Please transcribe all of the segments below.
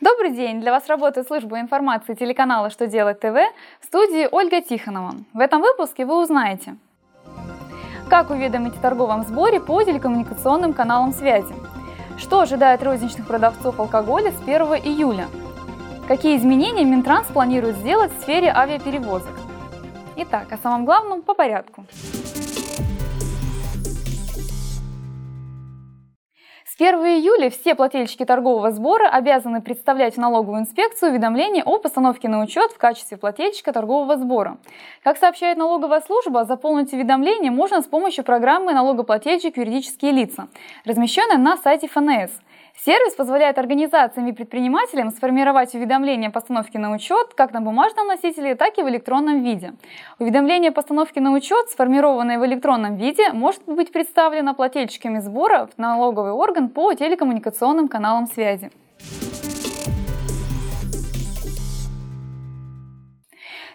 Добрый день! Для вас работает служба информации телеканала «Что делать ТВ» в студии Ольга Тихонова. В этом выпуске вы узнаете, как уведомить о торговом сборе по телекоммуникационным каналам связи, что ожидает розничных продавцов алкоголя с 1 июля, какие изменения Минтранс планирует сделать в сфере авиаперевозок. Итак, о самом главном по порядку. С 1 июля все плательщики торгового сбора обязаны представлять в налоговую инспекцию уведомление о постановке на учет в качестве плательщика торгового сбора. Как сообщает налоговая служба, заполнить уведомление можно с помощью программы «Налогоплательщик юридические лица», размещенной на сайте ФНС – Сервис позволяет организациям и предпринимателям сформировать уведомления о постановке на учет как на бумажном носителе, так и в электронном виде. Уведомление о постановке на учет, сформированное в электронном виде, может быть представлено плательщиками сбора в налоговый орган по телекоммуникационным каналам связи.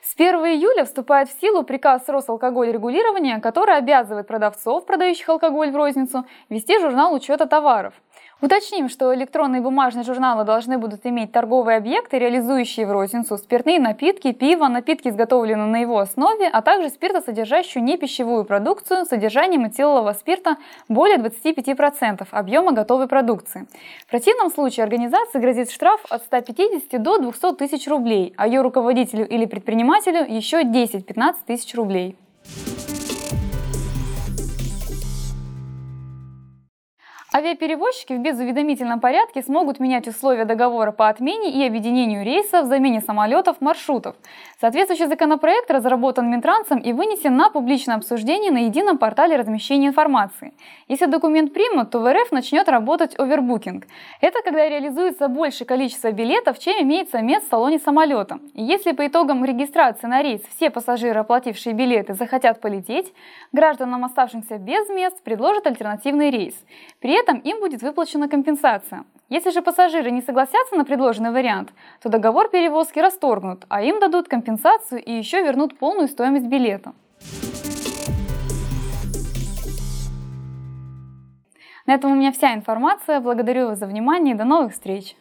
С 1 июля вступает в силу приказ Росалкоголь регулирования, который обязывает продавцов, продающих алкоголь в розницу, вести журнал учета товаров – Уточним, что электронные и бумажные журналы должны будут иметь торговые объекты, реализующие в розницу спиртные напитки, пиво, напитки, изготовленные на его основе, а также спиртосодержащую непищевую продукцию с содержанием этилового спирта более 25% объема готовой продукции. В противном случае организации грозит штраф от 150 до 200 тысяч рублей, а ее руководителю или предпринимателю еще 10-15 тысяч рублей. Авиаперевозчики в безуведомительном порядке смогут менять условия договора по отмене и объединению рейсов, замене самолетов, маршрутов. Соответствующий законопроект разработан Минтрансом и вынесен на публичное обсуждение на едином портале размещения информации. Если документ примут, то в РФ начнет работать овербукинг. Это когда реализуется большее количество билетов, чем имеется мест в салоне самолета. И если по итогам регистрации на рейс все пассажиры, оплатившие билеты, захотят полететь, гражданам, оставшимся без мест, предложат альтернативный рейс. При этом им будет выплачена компенсация. Если же пассажиры не согласятся на предложенный вариант, то договор перевозки расторгнут, а им дадут компенсацию и еще вернут полную стоимость билета. На этом у меня вся информация. Благодарю вас за внимание и до новых встреч!